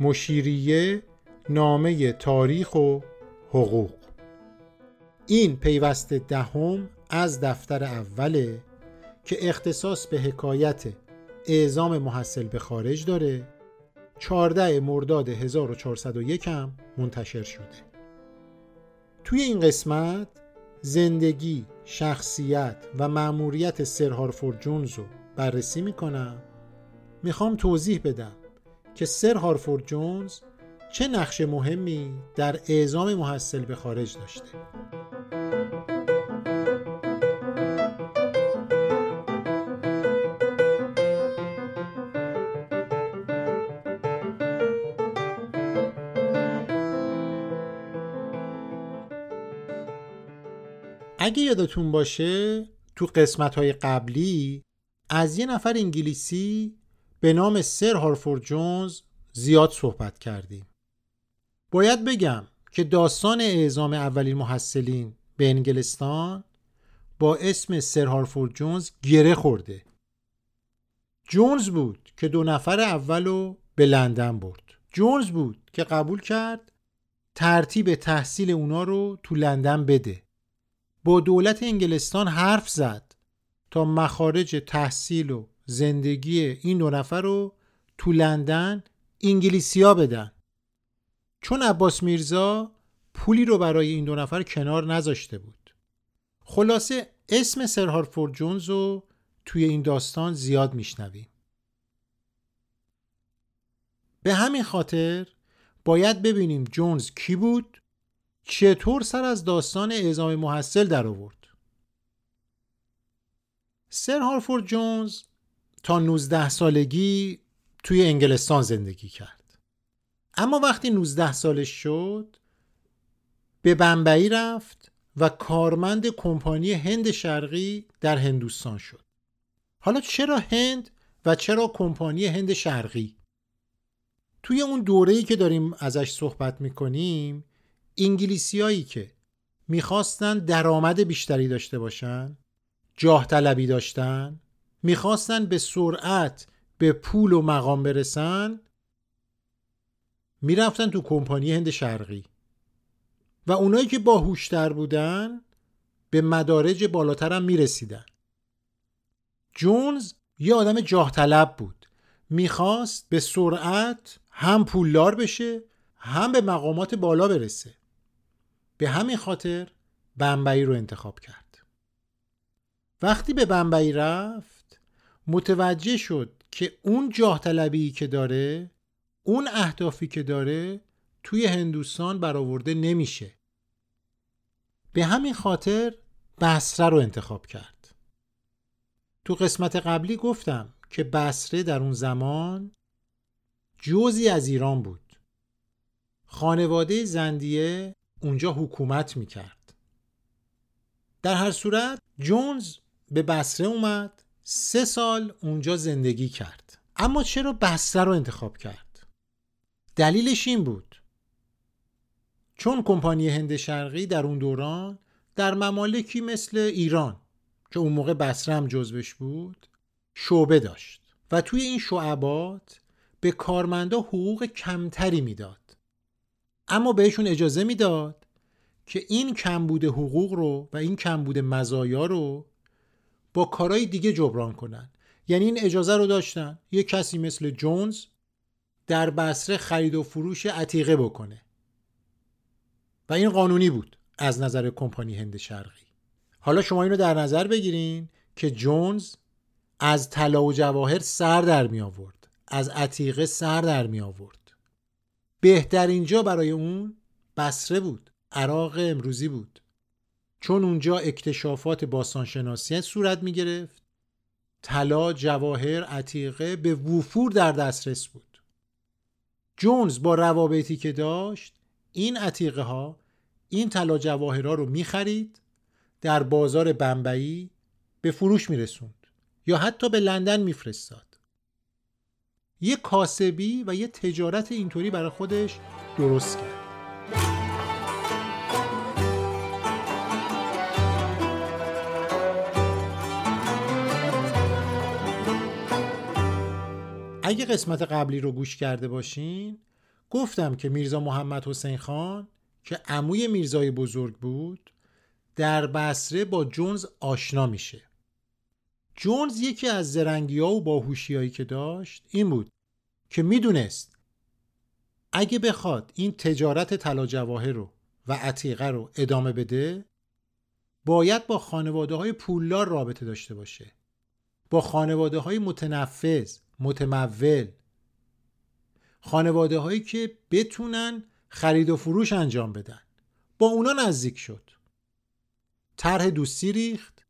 مشیریه نامه تاریخ و حقوق. این پیوست دهم از دفتر اوله که اختصاص به حکایت اعزام محصل به خارج داره 14 مرداد 1401 هم منتشر شده. توی این قسمت زندگی، شخصیت و مأموریت سر هارفورد جونز رو بررسی می‌کنم. می‌خوام توضیح بدم. که سر هارفورد جونز چه نقش مهمی در اعزام محصل به خارج داشته. اگه یادتون باشه تو قسمت های قبلی از یه نفر انگلیسی به نام سر هارفورد جونز زیاد صحبت کردیم. باید بگم که داستان اعزام اولین محصلین به انگلستان با اسم سر هارفورد جونز گره خورده. جونز بود که دو نفر اولو به لندن برد. جونز بود که قبول کرد ترتیب تحصیل اونا رو تو لندن بده. با دولت انگلستان حرف زد تا مخارج تحصیل و زندگی این دو نفر رو تو لندن انگلیسیا بدن. چون عباس میرزا پولی رو برای این دو نفر کنار نذاشته بود. خلاصه اسم سر هارفورد جونز رو توی این داستان زیاد میشنویم. به همین خاطر باید ببینیم جونز کی بود چطور سر از داستان اعزام محصل در آورد. سر هارفورد جونز تا 19 سالگی توی انگلستان زندگی کرد. اما وقتی 19 سالش شد به بمبئی رفت و کارمند کمپانی هند شرقی در هندوستان شد. حالا چرا هند و چرا کمپانی هند شرقی؟ توی اون دوره‌ای که داریم ازش صحبت می‌کنیم انگلیسیایی که می‌خواستن درآمد بیشتری داشته باشن جاه طلبی داشتن می‌خواستن به سرعت به پول و مقام برسن می‌رفتن تو کمپانی هند شرقی. و اونایی که باهوشتر بودن به مدارج بالاتر هم می‌رسیدن. جونز یه آدم جاه طلب بود. می‌خواست به سرعت هم پولدار بشه هم به مقامات بالا برسه. به همین خاطر بمبئی رو انتخاب کرد. وقتی به بمبئی رفت متوجه شد که اون جاه طلبی که داره اون اهدافی که داره توی هندوستان برآورده نمیشه. به همین خاطر بسره رو انتخاب کرد. تو قسمت قبلی گفتم که بسره در اون زمان جزی از ایران بود. خانواده زندیه اونجا حکومت می‌کرد. در هر صورت جونز به بسره اومد. سه سال اونجا زندگی کرد. اما چرا بسره رو انتخاب کرد؟ دلیلش این بود. چون کمپانی هند شرقی در اون دوران در ممالکی مثل ایران که اون موقع بسره هم جزوش بود شعبه داشت و توی این شعبات به کارمندا حقوق کمتری می‌داد. اما بهشون اجازه می‌داد که این کمبود حقوق رو و این کمبود مزایا رو با کارهای دیگه جبران کنن یعنی این اجازه رو داشتن یه کسی مثل جونز در بسره خرید و فروش عتیقه بکنه. و این قانونی بود از نظر کمپانی هند شرقی. حالا شما اینو در نظر بگیرین که جونز از طلا و جواهر سر در می آورد. از عتیقه سر در می آورد. بهترین جا برای اون بسره بود. عراق امروزی بود. چون اونجا اکتشافات باستانشناسی صورت می گرفت طلا جواهر عتیقه به وفور در دسترس بود. جونز با روابطی که داشت این عتیقه ها این طلا جواهرها رو می خرید در بازار بمبئی به فروش می رسوند یا حتی به لندن میفرستاد. یه کاسبی و یه تجارت اینطوری برای خودش درست کرد. اگه قسمت قبلی رو گوش کرده باشین گفتم که میرزا محمد حسین خان که عموی میرزای بزرگ بود در بصره با جونز آشنا میشه. جونز یکی از زرنگی ها و باهوشیایی که داشت این بود که می‌دونست اگه بخواد این تجارت طلا جواهر رو و عتیقه رو ادامه بده باید با خانواده های پولدار رابطه داشته باشه. با خانواده های متنفذ متمول. خانواده هایی که بتونن خرید و فروش انجام بدن. با اونا نزدیک شد. طرح دوستی ریخت.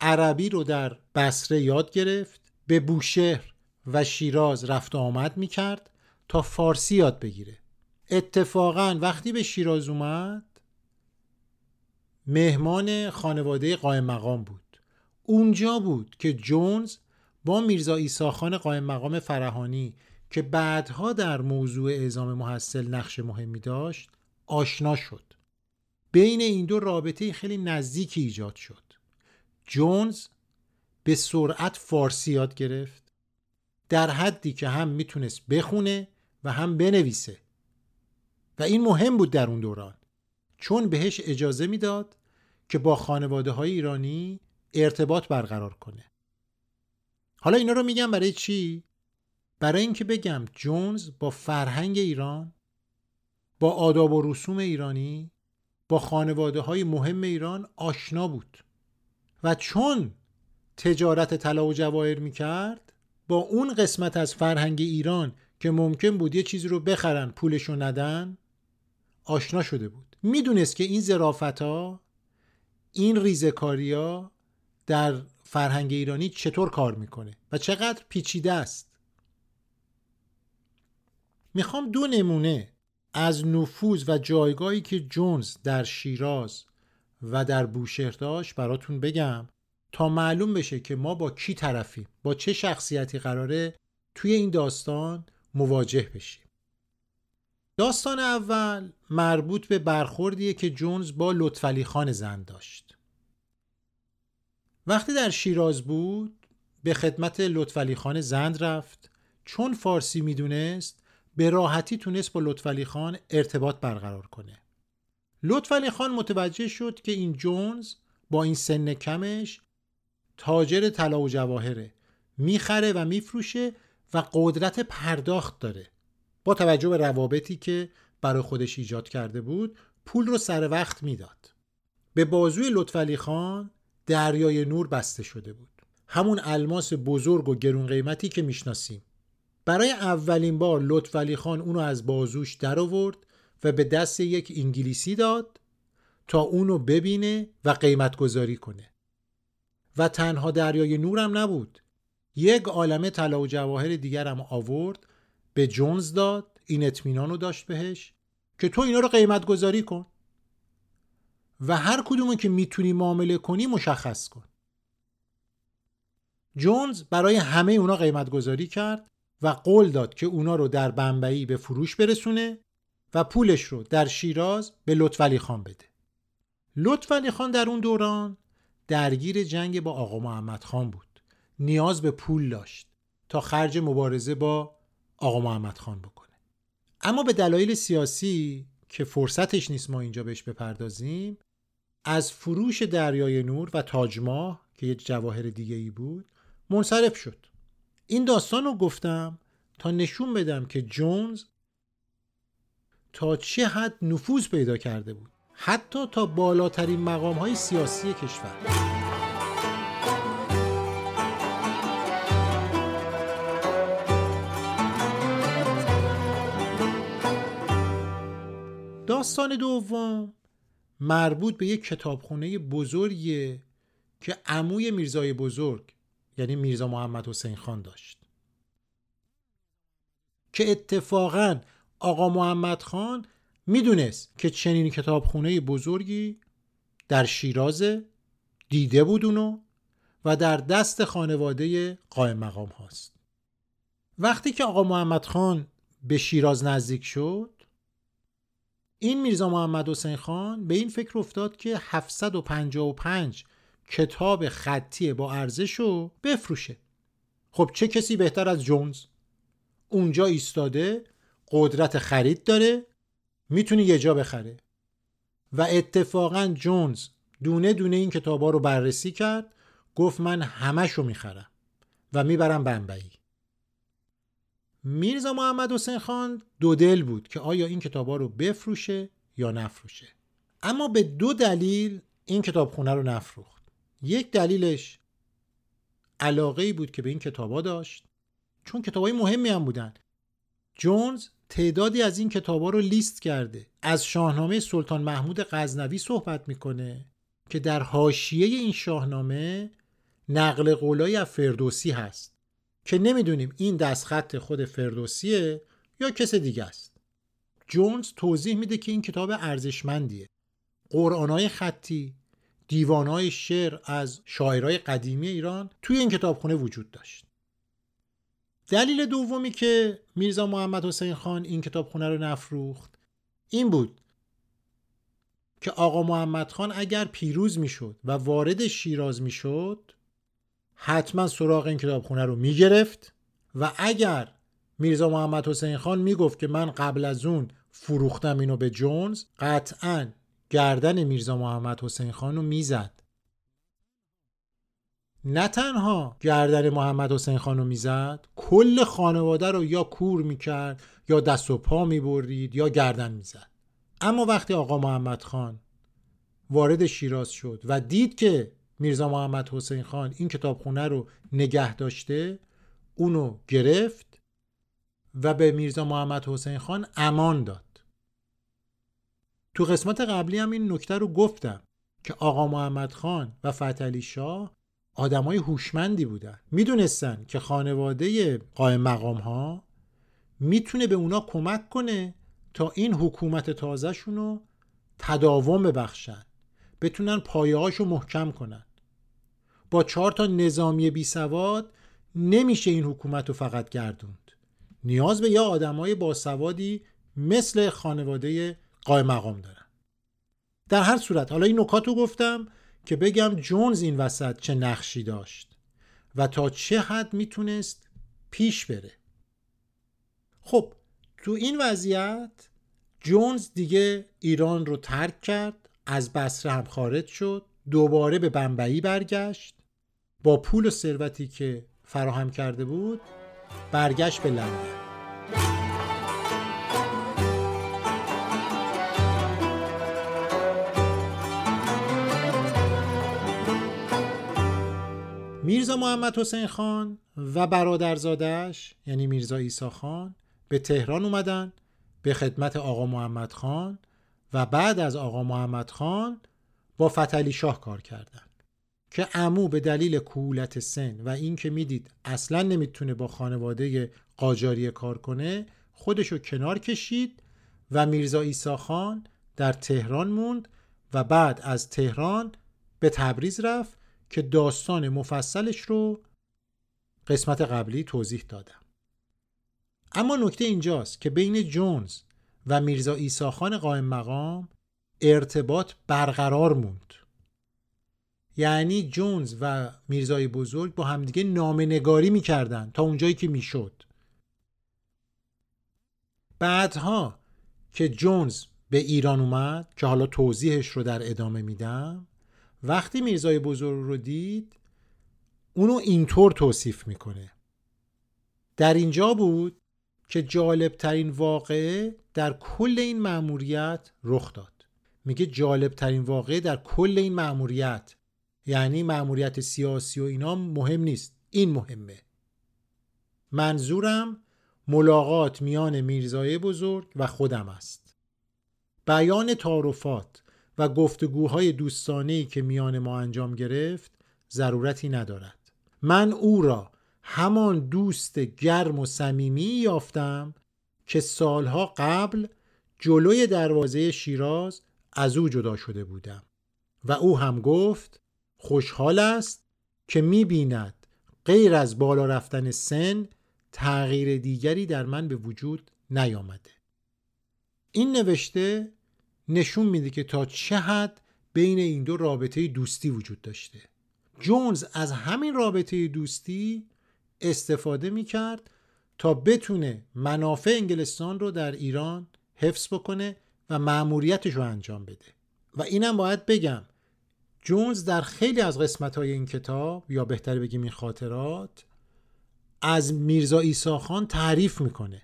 عربی رو در بصره یاد گرفت. به بوشهر و شیراز رفت و آمد می کرد تا فارسی یاد بگیره. اتفاقا وقتی به شیراز اومد مهمان خانواده قائم مقام بود. اونجا بود که جونز با میرزا ایساخان قائم مقام فرهانی که بعدها در موضوع اعزام محصل نقش مهمی داشت آشنا شد. بین این دو رابطه خیلی نزدیکی ایجاد شد. جونز به سرعت فارسی یاد گرفت در حدی که هم می‌تونست بخونه و هم بنویسه. و این مهم بود در اون دوران چون بهش اجازه می‌داد که با خانواده های ایرانی ارتباط برقرار کنه. حالا اینا رو میگم برای چی؟ برای اینکه بگم جونز با فرهنگ ایران با آداب و رسوم ایرانی با خانواده های مهم ایران آشنا بود و چون تجارت طلا و جواهر می‌کرد با اون قسمت از فرهنگ ایران که ممکن بود یه چیزی رو بخرن پولشو ندن آشنا شده بود می‌دونست که این زرافت ها این ریزکاریا در فرهنگ ایرانی چطور کار می‌کنه و چقدر پیچیده است. می‌خوام دو نمونه از نفوذ و جایگاهی که جونز در شیراز و در بوشهر داشت براتون بگم تا معلوم بشه که ما با کی طرفیم با چه شخصیتی قراره توی این داستان مواجه بشیم. داستان اول مربوط به برخوردیه که جونز با لطفعلی خان زن داشت. وقتی در شیراز بود به خدمت لطفعلی خان زند رفت. چون فارسی می‌دونست به راحتی تونست با لطفعلی خان ارتباط برقرار کنه. لطفعلی خان متوجه شد که این جونز با این سن کمش تاجر طلا و جواهره. می‌خره و میفروشه و قدرت پرداخت داره. با توجه به روابطی که برای خودش ایجاد کرده بود پول رو سر وقت می‌داد. به بازوی لطفعلی خان دریای نور بسته شده بود. همون الماس بزرگ و گرون قیمتی که می‌شناسیم. برای اولین بار لطفعلی خان اونو از بازوش در آورد و به دست یک انگلیسی داد تا اونو ببینه و قیمت گذاری کنه. و تنها دریای نورم نبود. یک عالمه طلا و جواهر دیگرم آورد به جونز داد این اطمینان رو داشت بهش که تو اینا رو قیمت گذاری کن. و هر کدومو که می‌تونی معامله کنی مشخص کن. جونز برای همه اونا قیمت گذاری کرد و قول داد که اونا رو در بمبئی به فروش برسونه و پولش رو در شیراز به لطفعلی خان بده. لطفعلی خان در اون دوران درگیر جنگ با آقا محمد خان بود. نیاز به پول داشت تا خرج مبارزه با آقا محمد خان بکنه. اما به دلایل سیاسی که فرصتش نیست ما اینجا بهش بپردازیم از فروش دریای نور و تاجماه که یک جواهر دیگه ای بود منصرف شد. این داستان رو گفتم تا نشون بدم که جونز تا چه حد نفوذ پیدا کرده بود. حتی تا بالاترین مقام های سیاسی کشور. داستان دوم مربوط به یک کتابخونه بزرگیه که عموی میرزای بزرگ یعنی میرزا محمد حسین خان داشت. که اتفاقا آقا محمد خان می‌دونست که چنین کتابخونه بزرگی در شیراز دیده بود اونو و در دست خانواده قائم مقام هاست. وقتی که آقا محمد خان به شیراز نزدیک شد این میرزا محمد حسین خان به این فکر افتاد که 755 کتاب خطی با ارزش رو بفروشه. خب چه کسی بهتر از جونز؟ اونجا ایستاده قدرت خرید داره می‌تونه یه جا بخره. و اتفاقا جونز دونه دونه این کتابا رو بررسی کرد گفت من همش رو می‌خرم و می‌برم بمبئی. میرزا محمد حسین خان دو دل بود که آیا این کتابا رو بفروشه یا نفروشه. اما به دو دلیل این کتابخونه رو نفروخت. یک دلیلش علاقه ای بود که به این کتابا داشت چون کتابای مهمی هم بودن. جونز تعدادی از این کتابا رو لیست کرده. از شاهنامه سلطان محمود غزنوی صحبت می‌کنه که در حاشیه این شاهنامه نقل قولای فردوسی هست. که نمی‌دونیم این دستخط خود فردوسیه یا کس دیگه است. جونز توضیح میده که این کتاب ارزشمندیه. قرآنای خطی دیوانای شعر از شاعرای قدیمی ایران توی این کتابخونه وجود داشت. دلیل دومی که میرزا محمد حسین خان این کتابخونه رو نفروخت این بود که آقا محمد خان اگر پیروز می‌شد و وارد شیراز می‌شد حتما سراغ این کتابخونه رو می‌گرفت و اگر میرزا محمد حسین خان می‌گفت که من قبل از اون فروختم اینو به جونز قطعا گردن میرزا محمد حسین خان رو می‌زد. نه تنها گردن محمد حسین خان رو می‌زد کل خانواده رو یا کور می‌کرد یا دست و پا می‌برید یا گردن می‌زد. اما وقتی آقا محمد خان وارد شیراز شد و دید که میرزا محمد حسین خان این کتابخونه رو نگه داشته اونو گرفت و به میرزا محمد حسین خان امان داد. تو قسمت قبلی هم این نکته رو گفتم که آقا محمد خان و فتلی شاه آدمای هوشمندی بودن. می‌دونستن که خانواده قائم مقام ها می‌تونه به اونا کمک کنه تا این حکومت تازهشون رو تداوم ببخشن. بتونن پایه رو محکم کنن. با چهار تا نظامی بی سواد نمیشه این حکومت رو فقط گردوند. نیاز به یه آدمای باسوادی مثل خانواده قائم مقام دارن. در هر صورت حالا این نکات رو گفتم که بگم جونز این وسط چه نقشی داشت و تا چه حد می‌تونست پیش بره. خب تو این وضعیت جونز دیگه ایران رو ترک کرد. از بصره هم خارج شد دوباره به بمبئی برگشت. با پول و ثروتی که فراهم کرده بود برگشت به لندن. میرزا محمد حسین خان و برادرزادش یعنی میرزا ایسا خان به تهران اومدن به خدمت آقا محمد خان و بعد از آقا محمد خان با فتلی شاه کار کردند که امو به دلیل کولت سن و اینکه می‌دید اصلا نمی‌تونه با خانواده قاجاری کار کنه خودشو کنار کشید و میرزا ایسا خان در تهران موند و بعد از تهران به تبریز رفت که داستان مفصلش رو قسمت قبلی توضیح دادم. اما نکته اینجاست که بین جونز و میرزا ایساخان قائم مقام ارتباط برقرار موند. یعنی جونز و میرزای بزرگ با همدیگه نامنگاری می‌کردن تا اونجایی که می‌شد. بعدها که جونز به ایران اومد که حالا توضیحش رو در ادامه میدم وقتی میرزای بزرگ رو دید اونو اینطور توصیف می‌کنه. در اینجا بود که جالب ترین واقعه در کل این مأموریت رخ داد. میگه جالب ترین واقعه در کل این مأموریت یعنی مأموریت سیاسی و اینا مهم نیست. این مهمه. منظورم ملاقات میان میرزای بزرگ و خودم است. بیان تعارفات و گفتگوهای دوستانهی که میان ما انجام گرفت ضرورتی ندارد. من او را همان دوست گرم و صمیمی یافتم که سالها قبل جلوی دروازه شیراز از او جدا شده بودم و او هم گفت خوشحال است که می‌بیند غیر از بالا رفتن سن تغییر دیگری در من به وجود نیامده. این نوشته نشون میده که تا چه حد بین این دو رابطه دوستی وجود داشته. جونز از همین رابطه دوستی استفاده می‌کرد تا بتونه منافع انگلستان رو در ایران حفظ بکنه و مأموریتش رو انجام بده. و اینم باید بگم جونز در خیلی از قسمت های این کتاب یا بهتر بگیم این خاطرات از میرزا ایساخان تعریف می‌کنه.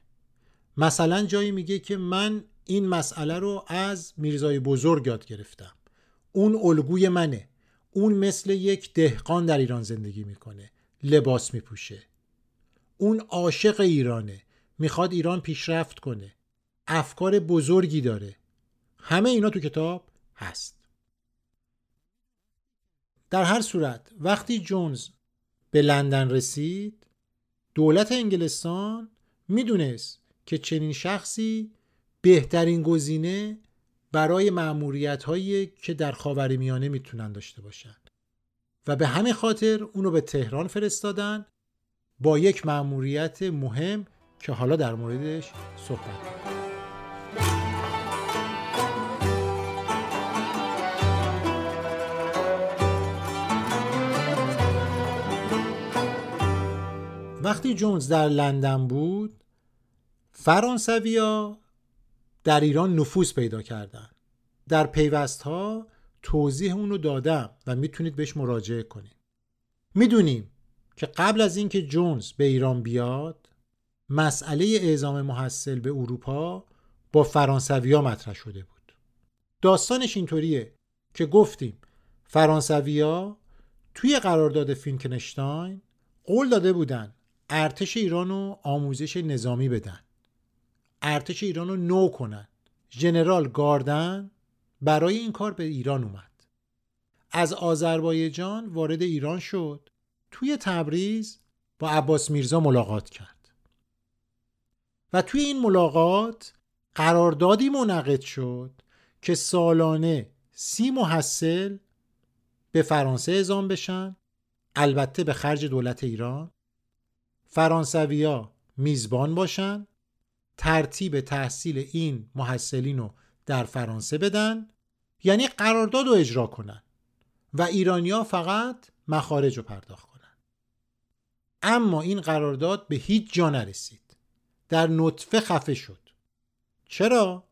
مثلا جایی میگه که من این مسئله رو از میرزای بزرگ یاد گرفتم. اون الگوی منه. اون مثل یک دهقان در ایران زندگی می‌کنه. لباس میپوشه. اون عاشق ایرانه. می‌خواد ایران پیشرفت کنه. افکار بزرگی داره. همه اینا تو کتاب هست. در هر صورت وقتی جونز به لندن رسید دولت انگلستان می‌دونست که چنین شخصی بهترین گزینه برای معمولیت هایی که در خاور میانه می‌تونن داشته باشن. و به همین خاطر اونو به تهران فرستادن با یک معمولیت مهم که حالا در موردش صحبت کنیم. وقتی جونز در لندن بود فرانسویا در ایران نفوذ پیدا کردن. در پیوست ها توضیح اونو دادم و می‌تونید بهش مراجعه کنید. می‌دونیم که قبل از اینکه جونز به ایران بیاد مسئله اعزام محصل به اروپا با فرانسویا مطرح شده بود. داستانش اینطوریه که گفتیم فرانسویا توی قرارداد فینکنشتاین قول داده بودن ارتش ایران رو آموزش نظامی بدن. ارتش ایران رو نو کنن. ژنرال گاردن برای این کار به ایران اومد. از آذربایجان وارد ایران شد. توی تبریز با عباس میرزا ملاقات کرد. و توی این ملاقات قراردادی منعقد شد که سالانه سی محصل به فرانسه اعزام بشن البته به خرج دولت ایران. فرانسویا میزبان باشن ترتیب تحصیل این محصلین رو در فرانسه بدن یعنی قرارداد رو اجرا کنن. و ایرانیا فقط مخارج رو پرداخت. اما این قرارداد به هیچ جا نرسید در نطفه خفه شد چرا؟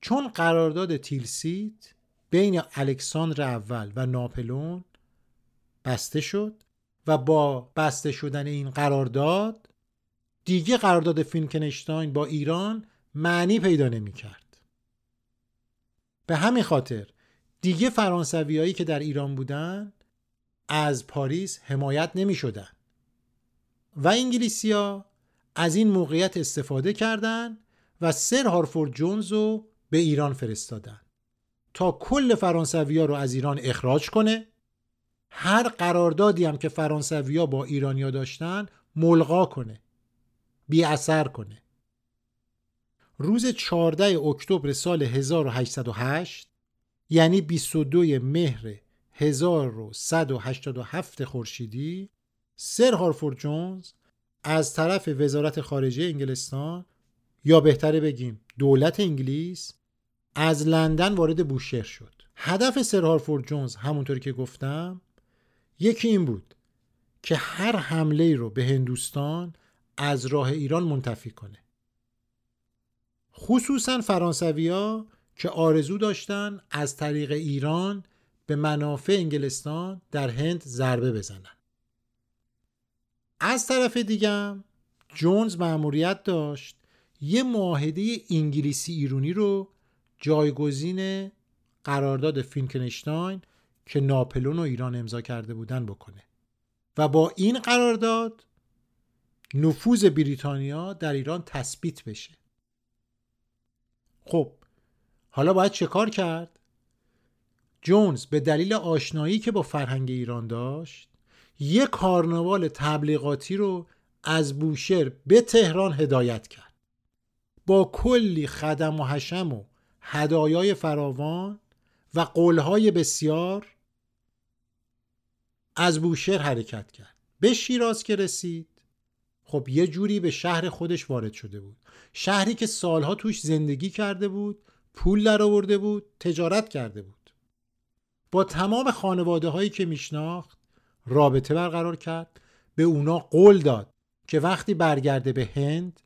چون قرارداد تیلسیت بین الکساندر اول و ناپلون بسته شد و با بسته شدن این قرارداد دیگه قرارداد فینکنشتاین با ایران معنی پیدا نمی کرد. به همین خاطر دیگه فرانسویایی که در ایران بودن از پاریس حمایت نمی شدن و انگلیسیا از این موقعیت استفاده کردند و سر هارفورد جونز رو به ایران فرستادن. تا کل فرانسویا رو از ایران اخراج کنه هر قراردادی هم که فرانسویا با ایرانیا داشتن ملغا کنه بی اثر کنه. روز 14 اکتبر سال 1808 یعنی 22 مهر 1187 خورشیدی سر هارفورد جونز از طرف وزارت خارجه انگلستان یا بهتره بگیم دولت انگلیس از لندن وارد بوشهر شد. هدف سر هارفورد جونز همونطوری که گفتم یکی این بود که هر حمله رو به هندوستان از راه ایران منتفی کنه. خصوصا فرانسویا که آرزو داشتن از طریق ایران به منافع انگلستان در هند ضربه بزنن. از طرف دیگه جونز مأموریت داشت یه معاهده انگلیسی ایرونی رو جایگزین قرارداد فینکنشتاین که ناپلون و ایران امضا کرده بودن بکنه. و با این قرارداد نفوذ بریتانیا در ایران تثبیت بشه. خب حالا باید چه کار کرد؟ جونز به دلیل آشنایی که با فرهنگ ایران داشت یک کارناوال تبلیغاتی رو از بوشهر به تهران هدایت کرد. با کلی خدم و حشم و هدایای فراوان و قولهای بسیار از بوشهر حرکت کرد. به شیراز که رسید خب یه جوری به شهر خودش وارد شده بود. شهری که سالها توش زندگی کرده بود پول در آورده بود تجارت کرده بود. با تمام خانواده هایی که میشناخت رابطه برقرار کرد به اونا قول داد که وقتی برگرده به هند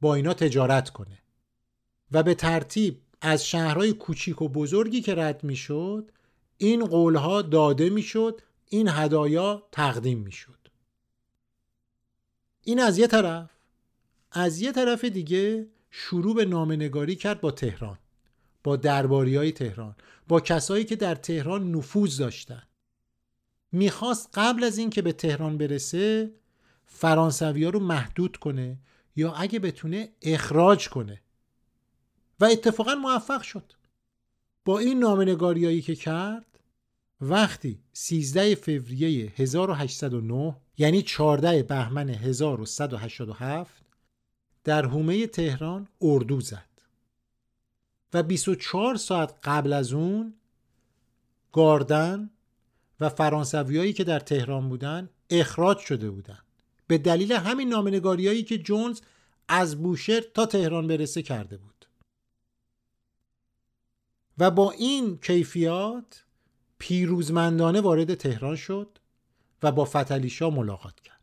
با اینا تجارت کنه و به ترتیب از شهرهای کوچیک و بزرگی که رد می‌شد این قولها داده می‌شد این هدایا تقدیم می‌شد. این از یه طرف از یه طرف دیگه شروع به نامنگاری کرد با تهران. با درباری های تهران با کسایی که در تهران نفوذ داشتن. می‌خواست قبل از اینکه به تهران برسه فرانسوی رو محدود کنه یا اگه بتونه اخراج کنه. و اتفاقا موفق شد. با این نامنگاریایی که کرد وقتی 13 فوریه 1809 یعنی 14 بهمن 1187 در حومه تهران اردو زد. و 24 ساعت قبل از اون گاردن و فرانسویایی که در تهران بودن اخراج شده بودند به دلیل همین نامنگاریایی که جونز از بوشهر تا تهران برسه کرده بود. و با این کیفیات پیروزمندانه وارد تهران شد و با فتلی شاه ملاقات کرد.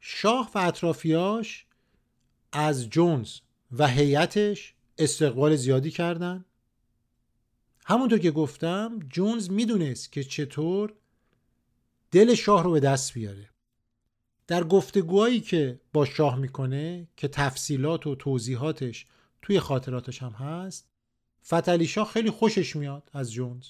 شاه و اطرافیاش از جونز و هیئتش استقبال زیادی کردند همونطور که گفتم جونز می‌دونست که چطور دل شاه رو به دست بیاره. در گفتگوهایی که با شاه می‌کنه که تفصیلات و توضیحاتش توی خاطراتش هم هست فتلی شاه خیلی خوشش میاد از جونز.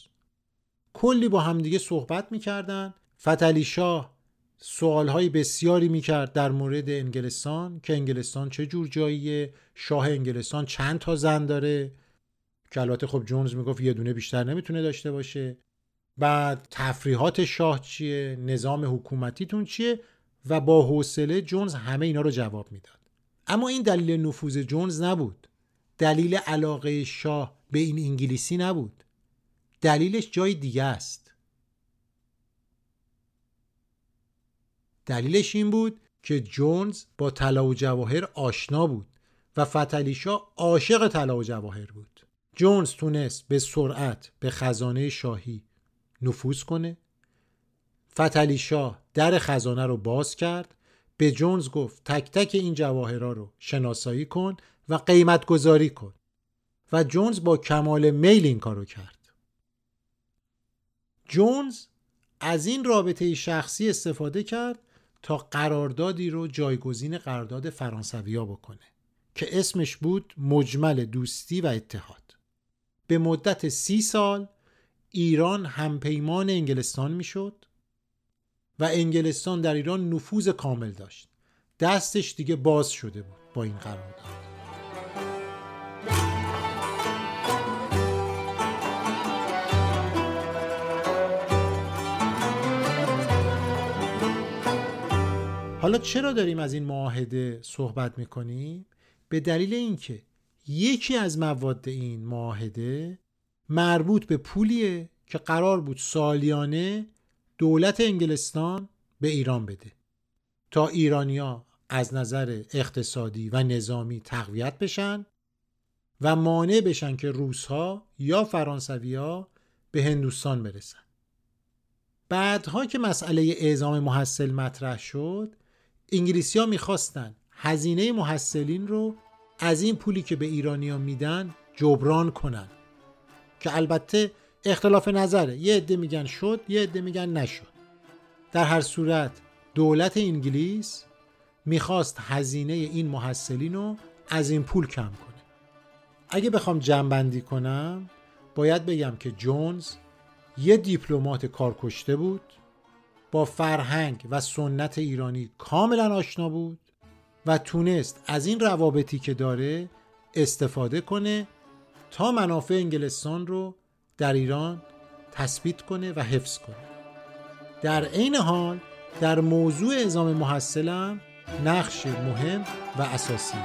کلی با همدیگه صحبت می‌کردن. فتلی شاه سوالهای بسیاری می‌کرد در مورد انگلستان که انگلستان چه جور جاییه شاه انگلستان چند تا زن داره؟ که البته خب جونز می‌گفت یه دونه بیشتر نمی‌تونه داشته باشه. بعد تفریحات شاه چیه؟ نظام حکومتیتون چیه؟ و با حوصله جونز همه اینا رو جواب می‌داد. اما این دلیل نفوذ جونز نبود. دلیل علاقه شاه به این انگلیسی نبود. دلیلش جای دیگه است. دلیلش این بود که جونز با طلا و جواهر آشنا بود و فتلیشا عاشق طلا و جواهر بود. جونز تونست به سرعت به خزانه شاهی نفوذ کنه. فتلی شاه در خزانه رو باز کرد. به جونز گفت تک تک این جواهرها رو شناسایی کن و قیمت گذاری کن. و جونز با کمال میل این کارو کرد. جونز از این رابطه شخصی استفاده کرد تا قراردادی رو جایگزین قرارداد فرانسویا بکنه که اسمش بود مجمل دوستی و اتحاد. به مدت سی سال ایران همپیمان انگلستان می‌شد و انگلستان در ایران نفوذ کامل داشت. دستش دیگه باز شده بود با این قرارداد. حالا چرا داریم از این معاهده صحبت می‌کنیم؟ به دلیل اینکه یکی از مواد این معاهده مربوط به پولیه که قرار بود سالیانه دولت انگلستان به ایران بده تا ایرانیا از نظر اقتصادی و نظامی تقویت بشن و مانع بشن که روسها یا فرانسویا به هندوستان برسن بعدها که مسئله اعزام محصل مطرح شد انگلیسی ها می‌خواستن هزینه محصلین رو از این پولی که به ایرانیا میدن جبران کنن که البته اختلاف نظره. یه عده میگن شد یه عده میگن نشد. در هر صورت دولت انگلیس می‌خواست هزینه این محصلین رو از این پول کم کنه. اگه بخوام جمعبندی کنم باید بگم که جونز یه دیپلمات کارکشته بود. با فرهنگ و سنت ایرانی کاملا آشنا بود و تونست از این روابطی که داره استفاده کنه تا منافع انگلستان رو در ایران تثبیت کنه و حفظ کنه. در عین حال در موضوع اعزام محصلم نقش مهم و اساسی